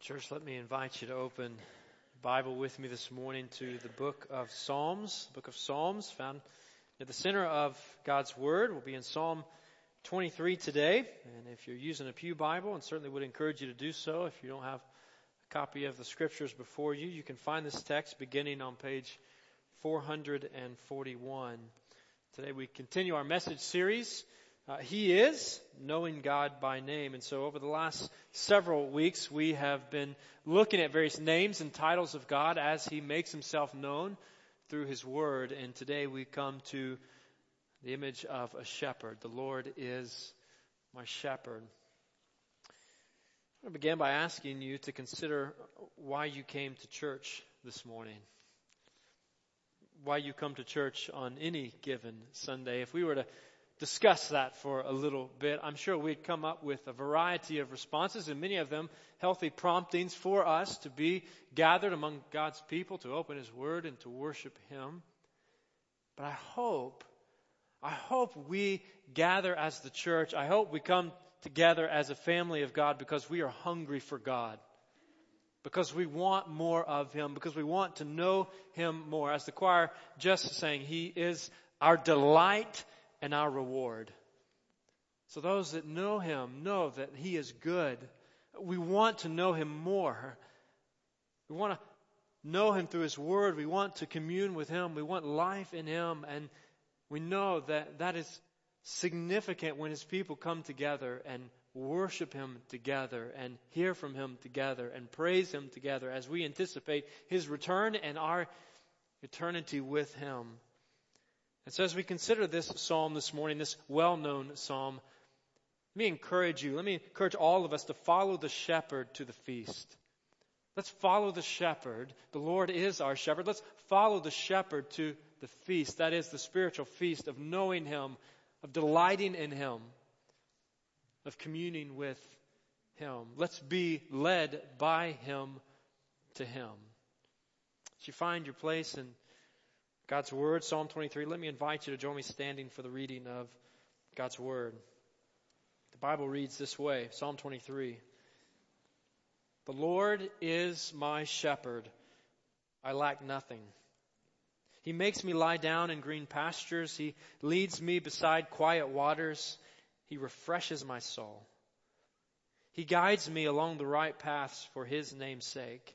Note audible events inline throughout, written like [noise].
Church, let me invite you to open the Bible with me this morning to the book of Psalms. Book of Psalms found at the center of God's Word. We'll be in Psalm 23 today. And if you're using a Pew Bible, and certainly would encourage you to do so, if you don't have a copy of the Scriptures before you, you can find this text beginning on page 441. Today we continue our message series uh, he is knowing God by name. And so over the last several weeks, we have been looking at various names and titles of God as He makes Himself known through His Word. And today we come to the image of a shepherd. The Lord is my shepherd. To begin by asking you to consider why you came to church this morning. Why you come to church on any given Sunday. If we were to discuss that for a little bit, I'm sure we'd come up with a variety of responses, and many of them healthy promptings for us to be gathered among God's people, to open His Word, and to worship Him. But I hope, I hope we gather as the church. I hope we come together as a family of God because we are hungry for God. Because we want more of Him, because we want to know Him more. As the choir just saying, He is our delight and our reward. So those that know Him know that He is good. We want to know Him more. We want to know Him through His Word. We want to commune with Him. We want life in Him. And we know that that is significant when His people come together and worship Him together and hear from Him together and praise Him together as we anticipate His return and our eternity with Him. And so as we consider this psalm this morning, this well-known psalm, let me encourage you, let me encourage all of us to follow the shepherd to the feast. Let's follow the shepherd. The Lord is our shepherd. Let's follow the shepherd to the feast. That is the spiritual feast of knowing Him, of delighting in Him, of communing with Him. Let's be led by Him to Him. As you find your place in God's Word, Psalm 23. Let me invite you to join me standing for the reading of God's Word. The Bible reads this way Psalm 23. The Lord is my shepherd. I lack nothing. He makes me lie down in green pastures. He leads me beside quiet waters. He refreshes my soul. He guides me along the right paths for his name's sake.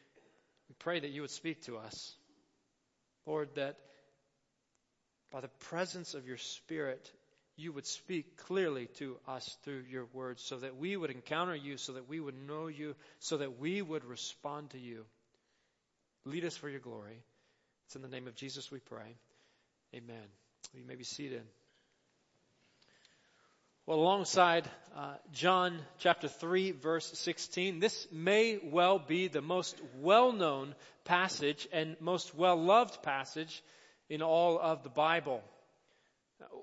we pray that you would speak to us. Lord, that by the presence of your Spirit, you would speak clearly to us through your words so that we would encounter you, so that we would know you, so that we would respond to you. Lead us for your glory. It's in the name of Jesus we pray. Amen. You may be seated. Well, alongside uh, John chapter 3, verse 16, this may well be the most well known passage and most well loved passage in all of the Bible.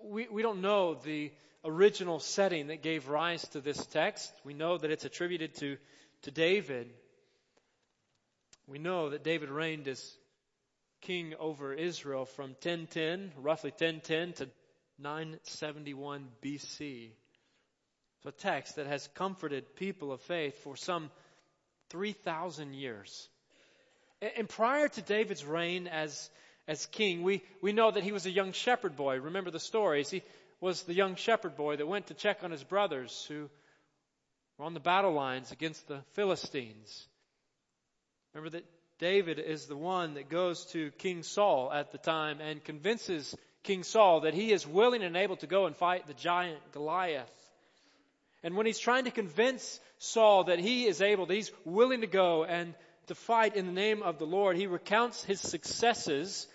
We, we don't know the original setting that gave rise to this text. We know that it's attributed to, to David. We know that David reigned as king over Israel from 1010, roughly 1010 to 971 BC. So a text that has comforted people of faith for some 3,000 years. And prior to David's reign as, as king, we, we know that he was a young shepherd boy. Remember the stories. He was the young shepherd boy that went to check on his brothers who were on the battle lines against the Philistines. Remember that David is the one that goes to King Saul at the time and convinces King Saul that he is willing and able to go and fight the giant Goliath. And when he's trying to convince Saul that he is able, that he's willing to go and to fight in the name of the Lord, he recounts his successes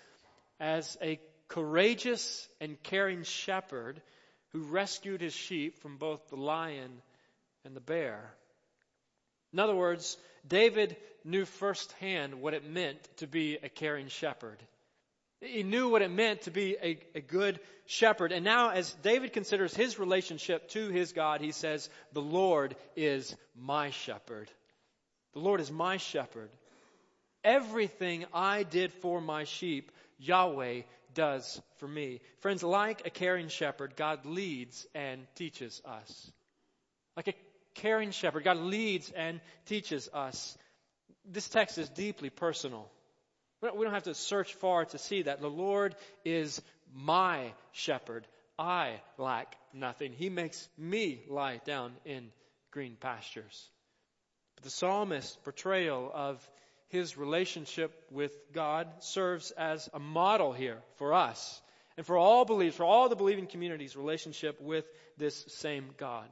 as a courageous and caring shepherd who rescued his sheep from both the lion and the bear. In other words, David knew firsthand what it meant to be a caring shepherd. He knew what it meant to be a, a, good shepherd. And now, as David considers his relationship to his God, he says, The Lord is my shepherd. The Lord is my shepherd. Everything I did for my sheep, Yahweh does for me. Friends, like a caring shepherd, God leads and teaches us. Like a caring shepherd, God leads and teaches us. This text is deeply personal. We don't have to search far to see that. The Lord is my shepherd. I lack nothing. He makes me lie down in green pastures. But the psalmist's portrayal of his relationship with God serves as a model here for us and for all believers, for all the believing communities' relationship with this same God.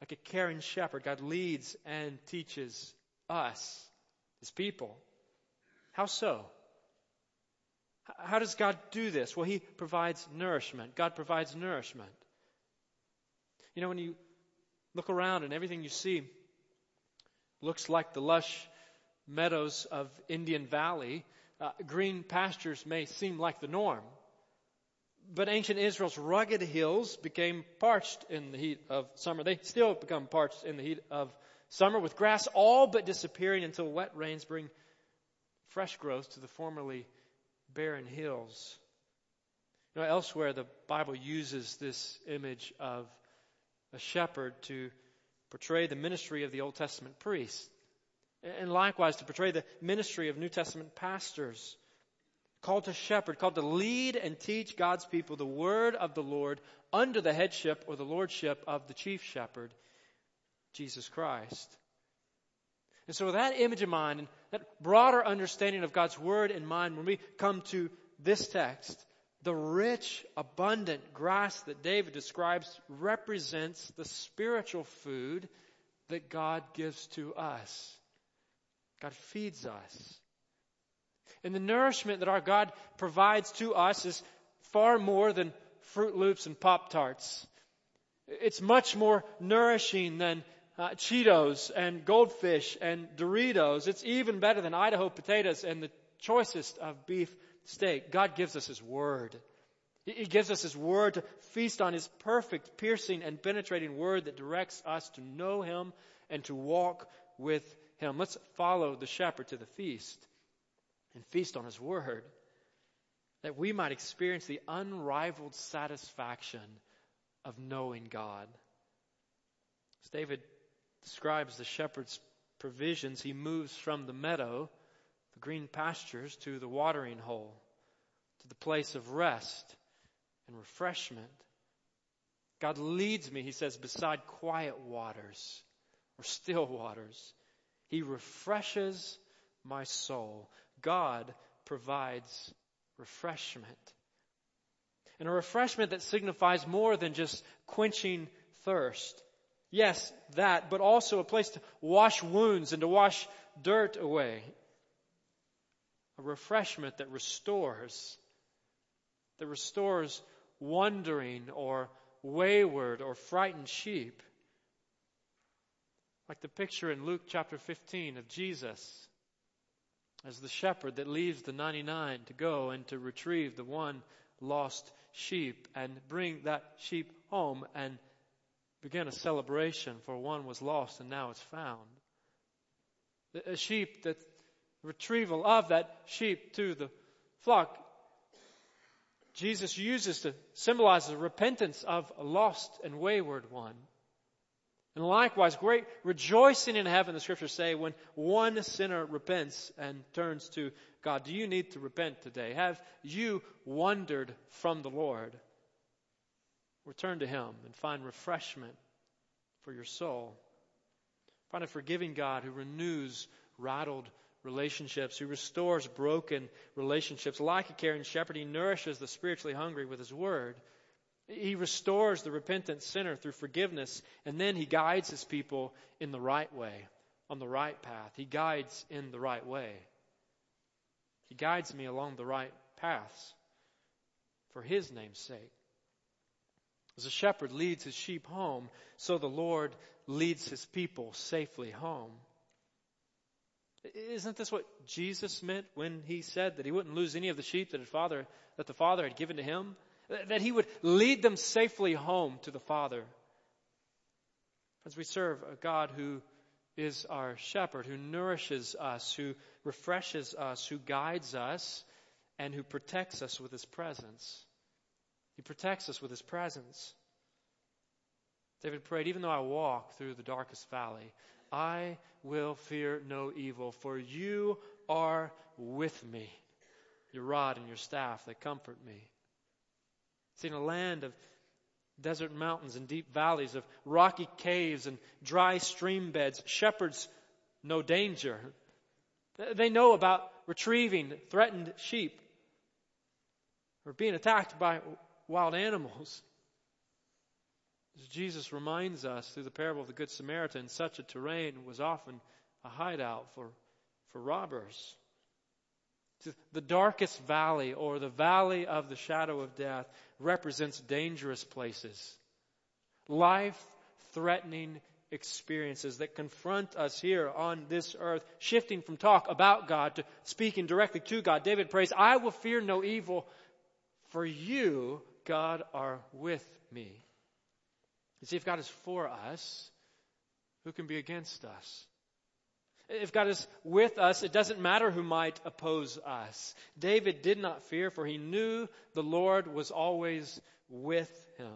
Like a caring shepherd, God leads and teaches us, his people. How so? How does God do this? Well, He provides nourishment. God provides nourishment. You know, when you look around and everything you see looks like the lush meadows of Indian Valley, uh, green pastures may seem like the norm. But ancient Israel's rugged hills became parched in the heat of summer. They still become parched in the heat of summer, with grass all but disappearing until wet rains bring fresh growth to the formerly barren hills. You know, elsewhere, the Bible uses this image of a shepherd to portray the ministry of the Old Testament priest, and likewise to portray the ministry of New Testament pastors called to shepherd, called to lead and teach God's people the word of the Lord under the headship or the lordship of the chief shepherd, Jesus Christ. And so with that image in mind that broader understanding of God's word in mind, when we come to this text, the rich, abundant grass that David describes represents the spiritual food that God gives to us. God feeds us. And the nourishment that our God provides to us is far more than Froot Loops and Pop Tarts. It's much more nourishing than uh, Cheetos and Goldfish and Doritos. It's even better than Idaho potatoes and the choicest of beef steak. God gives us His Word. He gives us His Word to feast on His perfect, piercing, and penetrating Word that directs us to know Him and to walk with Him. Let's follow the shepherd to the feast and feast on His Word, that we might experience the unrivaled satisfaction of knowing God. As David describes the shepherd's provisions, he moves from the meadow, the green pastures, to the watering hole, to the place of rest and refreshment. God leads me, he says, beside quiet waters or still waters. He refreshes my soul. God provides refreshment. And a refreshment that signifies more than just quenching thirst. Yes, that, but also a place to wash wounds and to wash dirt away. A refreshment that restores, that restores wandering or wayward or frightened sheep. Like the picture in Luke chapter 15 of Jesus as the shepherd that leaves the 99 to go and to retrieve the one lost sheep and bring that sheep home and begin a celebration for one was lost and now it's found. A sheep that retrieval of that sheep to the flock Jesus uses to symbolize the repentance of a lost and wayward one. And likewise, great rejoicing in heaven, the scriptures say, when one sinner repents and turns to God. Do you need to repent today? Have you wandered from the Lord? Return to Him and find refreshment for your soul. Find a forgiving God who renews rattled relationships, who restores broken relationships. Like a caring shepherd, He nourishes the spiritually hungry with His Word. He restores the repentant sinner through forgiveness, and then he guides his people in the right way, on the right path. He guides in the right way. He guides me along the right paths for his name's sake. As a shepherd leads his sheep home, so the Lord leads his people safely home. Isn't this what Jesus meant when he said that he wouldn't lose any of the sheep that, father, that the Father had given to him? That he would lead them safely home to the Father. As we serve a God who is our shepherd, who nourishes us, who refreshes us, who guides us, and who protects us with his presence. He protects us with his presence. David prayed, even though I walk through the darkest valley, I will fear no evil, for you are with me. Your rod and your staff, they comfort me. See, in a land of desert mountains and deep valleys, of rocky caves and dry stream beds, shepherds know danger. They know about retrieving threatened sheep or being attacked by wild animals. As Jesus reminds us through the parable of the Good Samaritan, such a terrain was often a hideout for, for robbers. The darkest valley or the valley of the shadow of death represents dangerous places, life threatening experiences that confront us here on this earth, shifting from talk about God to speaking directly to God. David prays, I will fear no evil, for you, God, are with me. You see, if God is for us, who can be against us? If God is with us, it doesn't matter who might oppose us. David did not fear, for he knew the Lord was always with him.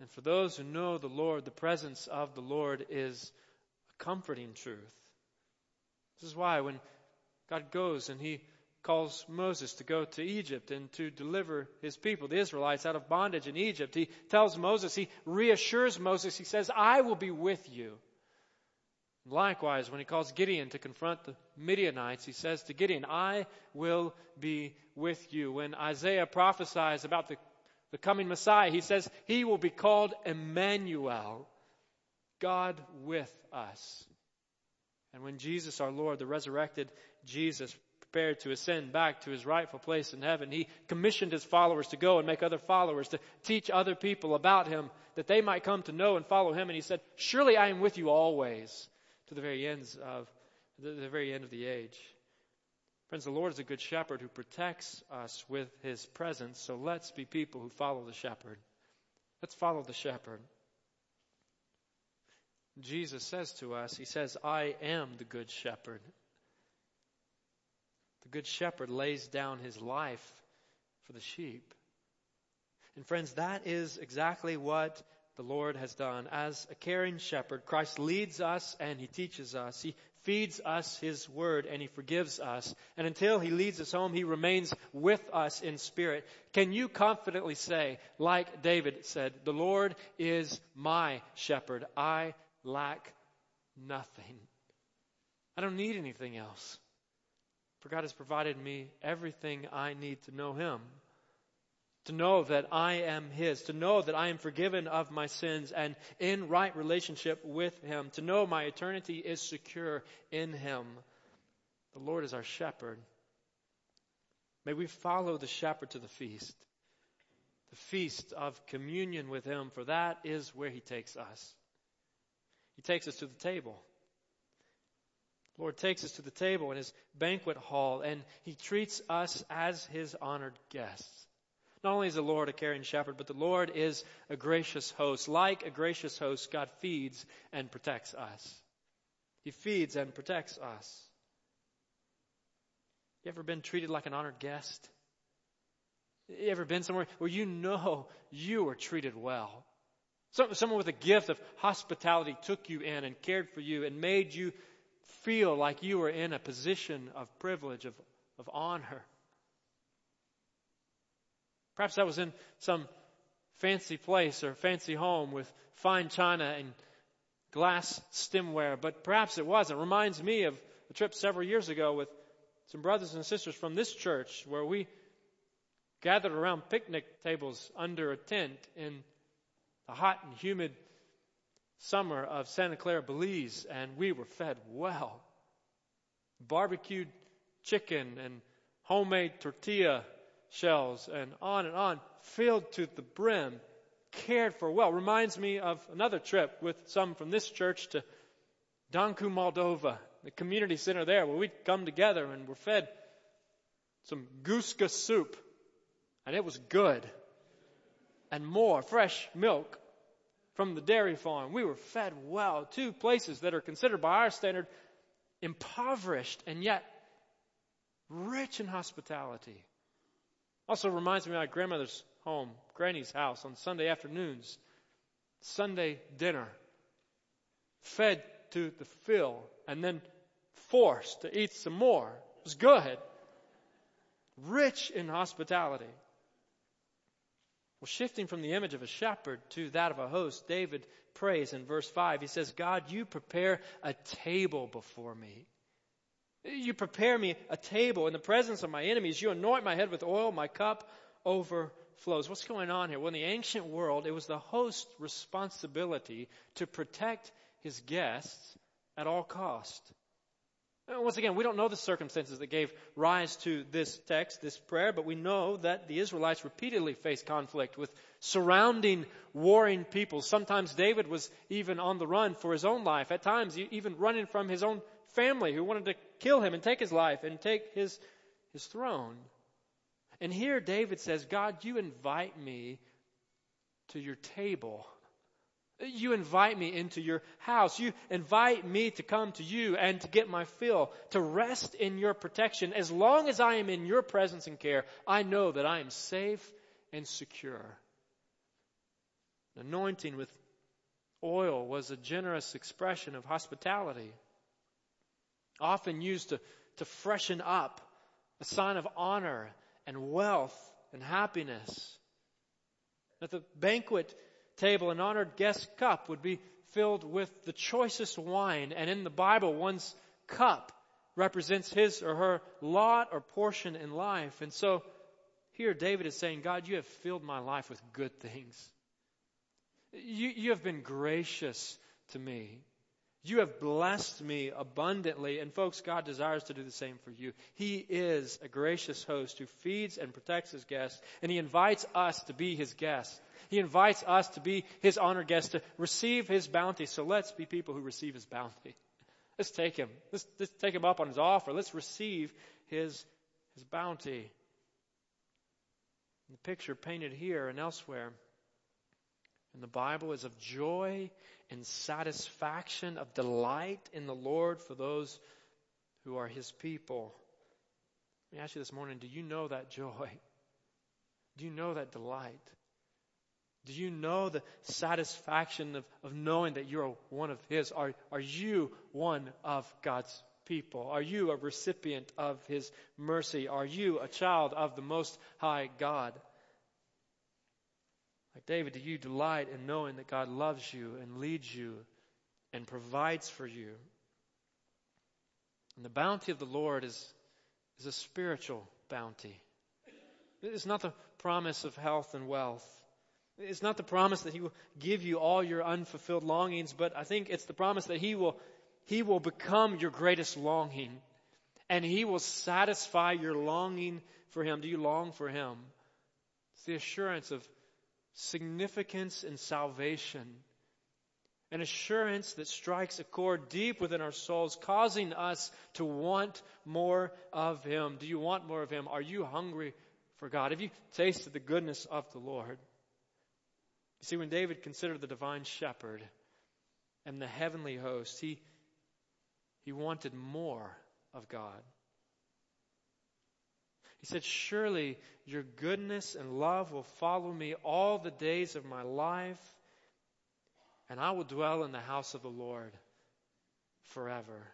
And for those who know the Lord, the presence of the Lord is a comforting truth. This is why when God goes and he calls Moses to go to Egypt and to deliver his people, the Israelites, out of bondage in Egypt, he tells Moses, he reassures Moses, he says, I will be with you. Likewise, when he calls Gideon to confront the Midianites, he says to Gideon, I will be with you. When Isaiah prophesies about the, the coming Messiah, he says he will be called Emmanuel, God with us. And when Jesus, our Lord, the resurrected Jesus, prepared to ascend back to his rightful place in heaven, he commissioned his followers to go and make other followers, to teach other people about him, that they might come to know and follow him. And he said, Surely I am with you always to the very ends of the, the very end of the age. Friends, the Lord is a good shepherd who protects us with his presence, so let's be people who follow the shepherd. Let's follow the shepherd. Jesus says to us, He says, I am the good shepherd. The good shepherd lays down his life for the sheep. And friends, that is exactly what the Lord has done. As a caring shepherd, Christ leads us and he teaches us. He feeds us his word and he forgives us. And until he leads us home, he remains with us in spirit. Can you confidently say, like David said, the Lord is my shepherd. I lack nothing. I don't need anything else. For God has provided me everything I need to know him to know that I am His, to know that I am forgiven of my sins and in right relationship with Him, to know my eternity is secure in Him. The Lord is our shepherd. May we follow the shepherd to the feast, the feast of communion with Him, for that is where He takes us. He takes us to the table. Lord takes us to the table in His banquet hall, and He treats us as His honored guests. Not only is the Lord a caring shepherd, but the Lord is a gracious host. Like a gracious host, God feeds and protects us. He feeds and protects us. You ever been treated like an honored guest? You ever been somewhere where you know you were treated well? Someone with a gift of hospitality took you in and cared for you and made you feel like you were in a position of privilege, of, of honor. Perhaps that was in some fancy place or fancy home with fine china and glass stemware, but perhaps it wasn't. It reminds me of a trip several years ago with some brothers and sisters from this church where we gathered around picnic tables under a tent in the hot and humid summer of Santa Clara, Belize, and we were fed well. Barbecued chicken and homemade tortilla shells and on and on, filled to the brim, cared for well. Reminds me of another trip with some from this church to Danku, Moldova. the community center there where we'd come together and were fed some gooska soup. And it was good. And more fresh milk from the dairy farm. We were fed well. Two places that are considered by our standard impoverished and yet rich in hospitality. Also reminds me of my grandmother's home, Granny's house, on Sunday afternoons, Sunday dinner, fed to the fill, and then forced to eat some more. It was good. Rich in hospitality. Well, shifting from the image of a shepherd to that of a host, David prays in verse 5. He says, God, you prepare a table before me you prepare me a table in the presence of my enemies. You anoint my head with oil. My cup overflows. What's going on here? Well, in the ancient world, it was the host's responsibility to protect his guests at all cost. Once again, we don't know the circumstances that gave rise to this text, this prayer, but we know that the Israelites repeatedly faced conflict with surrounding warring peoples. Sometimes David was even on the run for his own life. At times, even running from his own family who wanted to kill him and take his life and take his, his throne. And here David says, God, you invite me to your table. You invite me into your house. You invite me to come to you and to get my fill, to rest in your protection. As long as I am in your presence and care, I know that I am safe and secure. Anointing with oil was a generous expression of hospitality often used to, to freshen up, a sign of honor and wealth and happiness. At the banquet table, an honored guest cup would be filled with the choicest wine, and in the Bible, one's cup represents his or her lot or portion in life. And so here David is saying, God, you have filled my life with good things. You, you have been gracious to me. You have blessed me abundantly. And folks, God desires to do the same for you. He is a gracious host who feeds and protects his guests, and he invites us to be his guests. He invites us to be his honored guests, to receive his bounty. So let's be people who receive his bounty. [laughs] Let's take him. Let's, let's take him up on his offer. Let's receive his, his bounty. The picture painted here and elsewhere the Bible is of joy and satisfaction, of delight in the Lord for those who are His people. Let me ask you this morning do you know that joy? Do you know that delight? Do you know the satisfaction of, of knowing that you're one of His? Are, are you one of God's people? Are you a recipient of His mercy? Are you a child of the Most High God? Like David, do you delight in knowing that God loves you and leads you and provides for you? And the bounty of the Lord is, is a spiritual bounty. It's not the promise of health and wealth. It's not the promise that He will give you all your unfulfilled longings, but I think it's the promise that He will, He will become your greatest longing. And He will satisfy your longing for Him. Do you long for Him? It's the assurance of significance in salvation, an assurance that strikes a chord deep within our souls, causing us to want more of Him. Do you want more of Him? Are you hungry for God? Have you tasted the goodness of the Lord? You see, when David considered the divine shepherd and the heavenly host, he, he wanted more of God. He said, Surely your goodness and love will follow me all the days of my life, and I will dwell in the house of the Lord forever.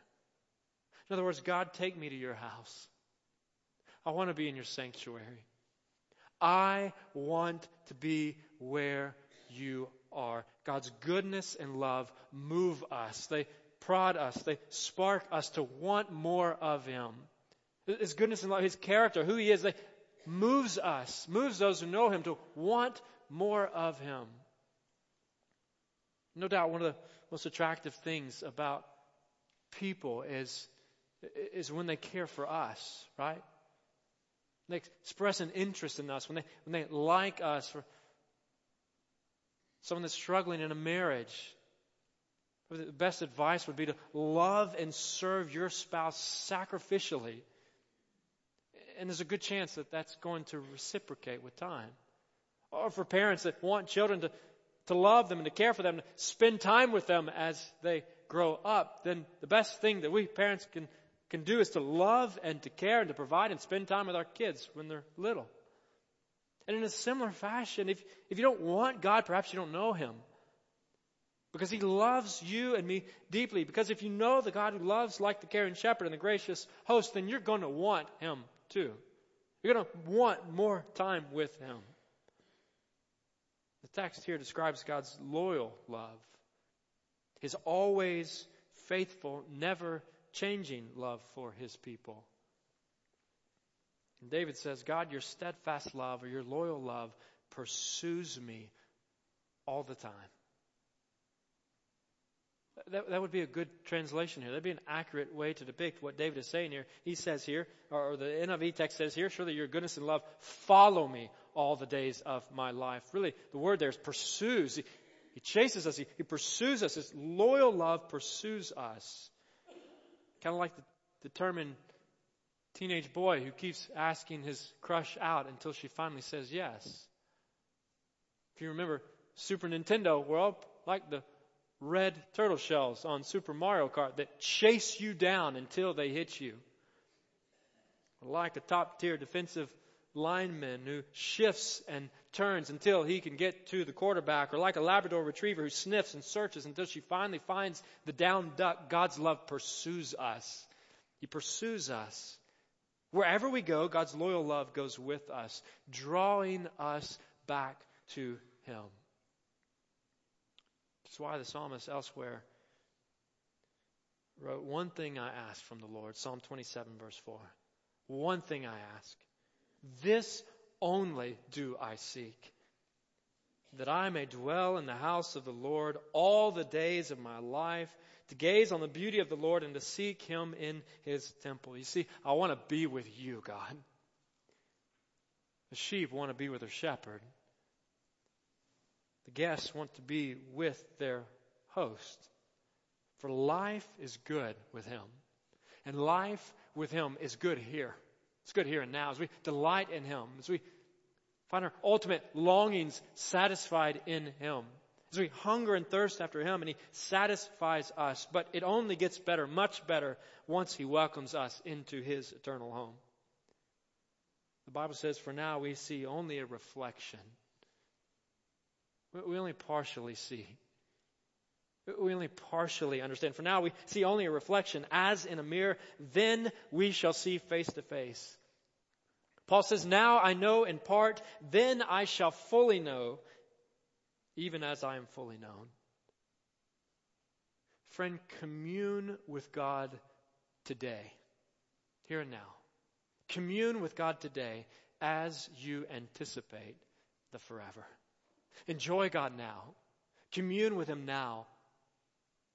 In other words, God, take me to your house. I want to be in your sanctuary. I want to be where you are. God's goodness and love move us. They prod us. They spark us to want more of Him. His goodness and love, His character, who He is, they moves us, moves those who know Him to want more of Him. No doubt one of the most attractive things about people is, is when they care for us, right? They express an interest in us, when they, when they like us, for someone that's struggling in a marriage, The best advice would be to love and serve your spouse sacrificially. And there's a good chance that that's going to reciprocate with time. Or for parents that want children to, to love them and to care for them, to spend time with them as they grow up, then the best thing that we parents can, can do is to love and to care and to provide and spend time with our kids when they're little. And in a similar fashion, if, if you don't want God, perhaps you don't know Him. Because He loves you and me deeply. Because if you know the God who loves like the caring shepherd and the gracious host, then you're going to want Him too. You're going to want more time with Him. The text here describes God's loyal love, His always faithful, never changing love for His people. And David says, God, your steadfast love or your loyal love pursues me all the time. That, that would be a good translation here. That'd be an accurate way to depict what David is saying here. He says here, or the NIV text says here, surely your goodness and love follow me all the days of my life. Really, the word there is pursues. He, he chases us. He, he, pursues us. His loyal love pursues us. Kind of like the determined teenage boy who keeps asking his crush out until she finally says yes. If you remember Super Nintendo world, like the red turtle shells on Super Mario Kart that chase you down until they hit you. Like a top tier defensive lineman who shifts and turns until he can get to the quarterback, or like a Labrador retriever who sniffs and searches until she finally finds the down duck, God's love pursues us. He pursues us. Wherever we go, God's loyal love goes with us, drawing us back to Him. That's why the psalmist elsewhere wrote, One thing I ask from the Lord, Psalm 27, verse 4. One thing I ask. This only do I seek, that I may dwell in the house of the Lord all the days of my life, to gaze on the beauty of the Lord and to seek him in his temple. You see, I want to be with you, God. The sheep want to be with their shepherd. The guests want to be with their host. For life is good with him. And life with him is good here. It's good here and now as we delight in him, as we find our ultimate longings satisfied in him, as we hunger and thirst after him and he satisfies us. But it only gets better, much better, once he welcomes us into his eternal home. The Bible says, for now we see only a reflection we only partially see. We only partially understand. For now, we see only a reflection as in a mirror. Then we shall see face to face. Paul says, Now I know in part, then I shall fully know, even as I am fully known. Friend, commune with God today, here and now. Commune with God today as you anticipate the forever. Enjoy God now. Commune with Him now.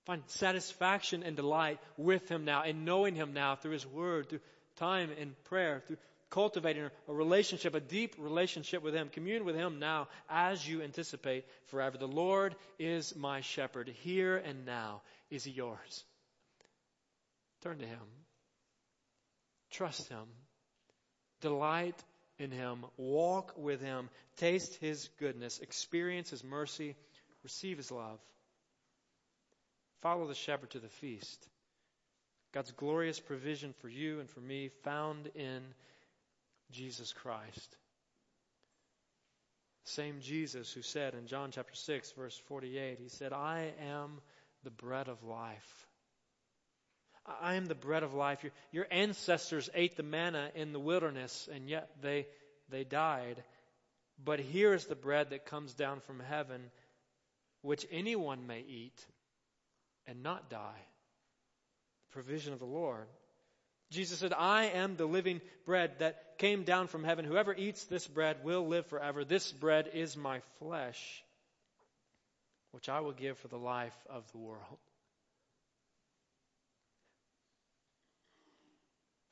Find satisfaction and delight with Him now and knowing Him now through His Word, through time in prayer, through cultivating a relationship, a deep relationship with Him. Commune with Him now as you anticipate forever. The Lord is my shepherd. Here and now is He yours. Turn to Him. Trust Him. Delight in Him, walk with Him, taste His goodness, experience His mercy, receive His love. Follow the shepherd to the feast. God's glorious provision for you and for me found in Jesus Christ. Same Jesus who said in John chapter 6, verse 48, He said, I am the bread of life. I am the bread of life. Your, your ancestors ate the manna in the wilderness, and yet they, they died. But here is the bread that comes down from heaven, which anyone may eat and not die. The provision of the Lord. Jesus said, I am the living bread that came down from heaven. Whoever eats this bread will live forever. This bread is my flesh, which I will give for the life of the world.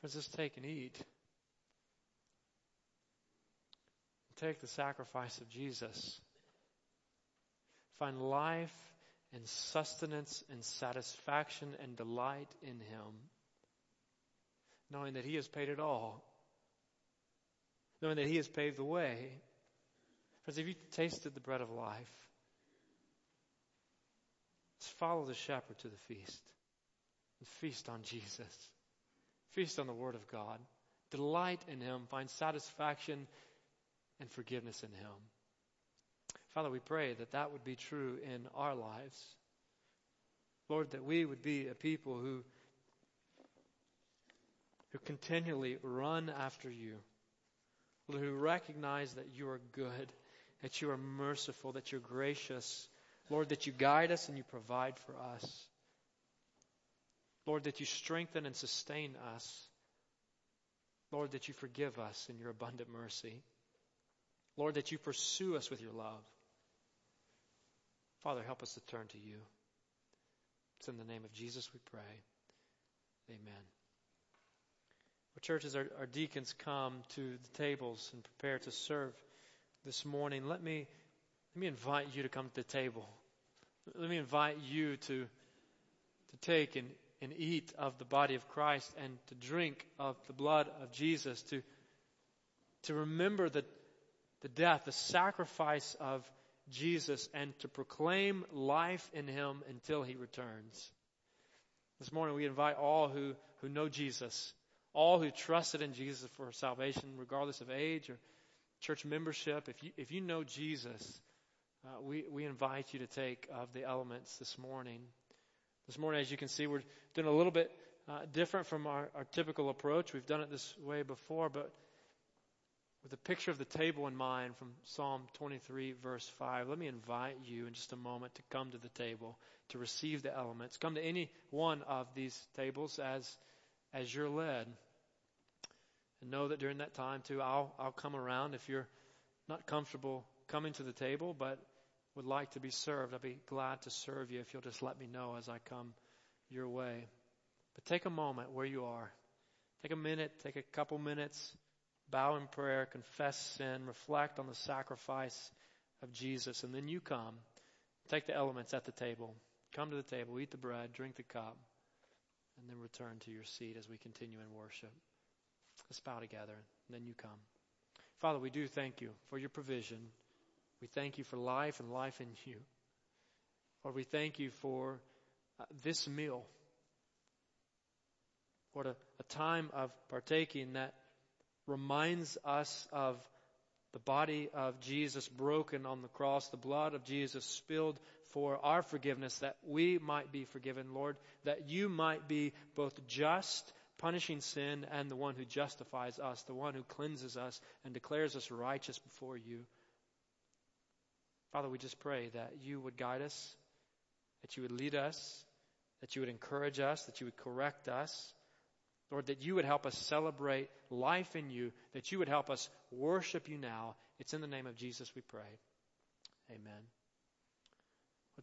Friends, just take and eat. Take the sacrifice of Jesus. Find life and sustenance and satisfaction and delight in Him, knowing that He has paid it all, knowing that He has paved the way. Friends, if you tasted the bread of life, let's follow the shepherd to the feast and feast on Jesus. Feast on the Word of God. Delight in Him. Find satisfaction and forgiveness in Him. Father, we pray that that would be true in our lives. Lord, that we would be a people who, who continually run after you, who recognize that you are good, that you are merciful, that you're gracious, Lord, that you guide us and you provide for us. Lord, that you strengthen and sustain us. Lord, that you forgive us in your abundant mercy. Lord, that you pursue us with your love. Father, help us to turn to you. It's in the name of Jesus we pray. Amen. Well, churches, our, our deacons come to the tables and prepare to serve this morning. Let me let me invite you to come to the table. Let me invite you to to take and, and eat of the body of Christ and to drink of the blood of Jesus, to to remember the, the death, the sacrifice of Jesus and to proclaim life in him until he returns. This morning we invite all who, who know Jesus, all who trusted in Jesus for salvation, regardless of age or church membership. If you, if you know Jesus, uh, we, we invite you to take of the elements this morning. This morning, as you can see, we're doing a little bit uh, different from our, our typical approach. We've done it this way before, but with a picture of the table in mind from Psalm 23, verse 5, let me invite you in just a moment to come to the table to receive the elements. Come to any one of these tables as, as you're led. And know that during that time, too, I'll, I'll come around. If you're not comfortable coming to the table but would like to be served, I'd be glad to serve you if you'll just let me know as I come your way. But take a moment where you are. Take a minute, take a couple minutes bow in prayer, confess sin, reflect on the sacrifice of Jesus, and then you come. Take the elements at the table. Come to the table, eat the bread, drink the cup, and then return to your seat as we continue in worship. Let's bow together, and then you come. Father, we do thank you for your provision. We thank you for life and life in you. Lord, we thank you for uh, this meal. What a, a time of partaking that reminds us of the body of Jesus broken on the cross, the blood of Jesus spilled for our forgiveness, that we might be forgiven, Lord, that you might be both just, punishing sin, and the one who justifies us, the one who cleanses us and declares us righteous before you. Father, we just pray that you would guide us, that you would lead us, that you would encourage us, that you would correct us, Lord, that you would help us celebrate life in you, that you would help us worship you now. It's in the name of Jesus we pray. Amen.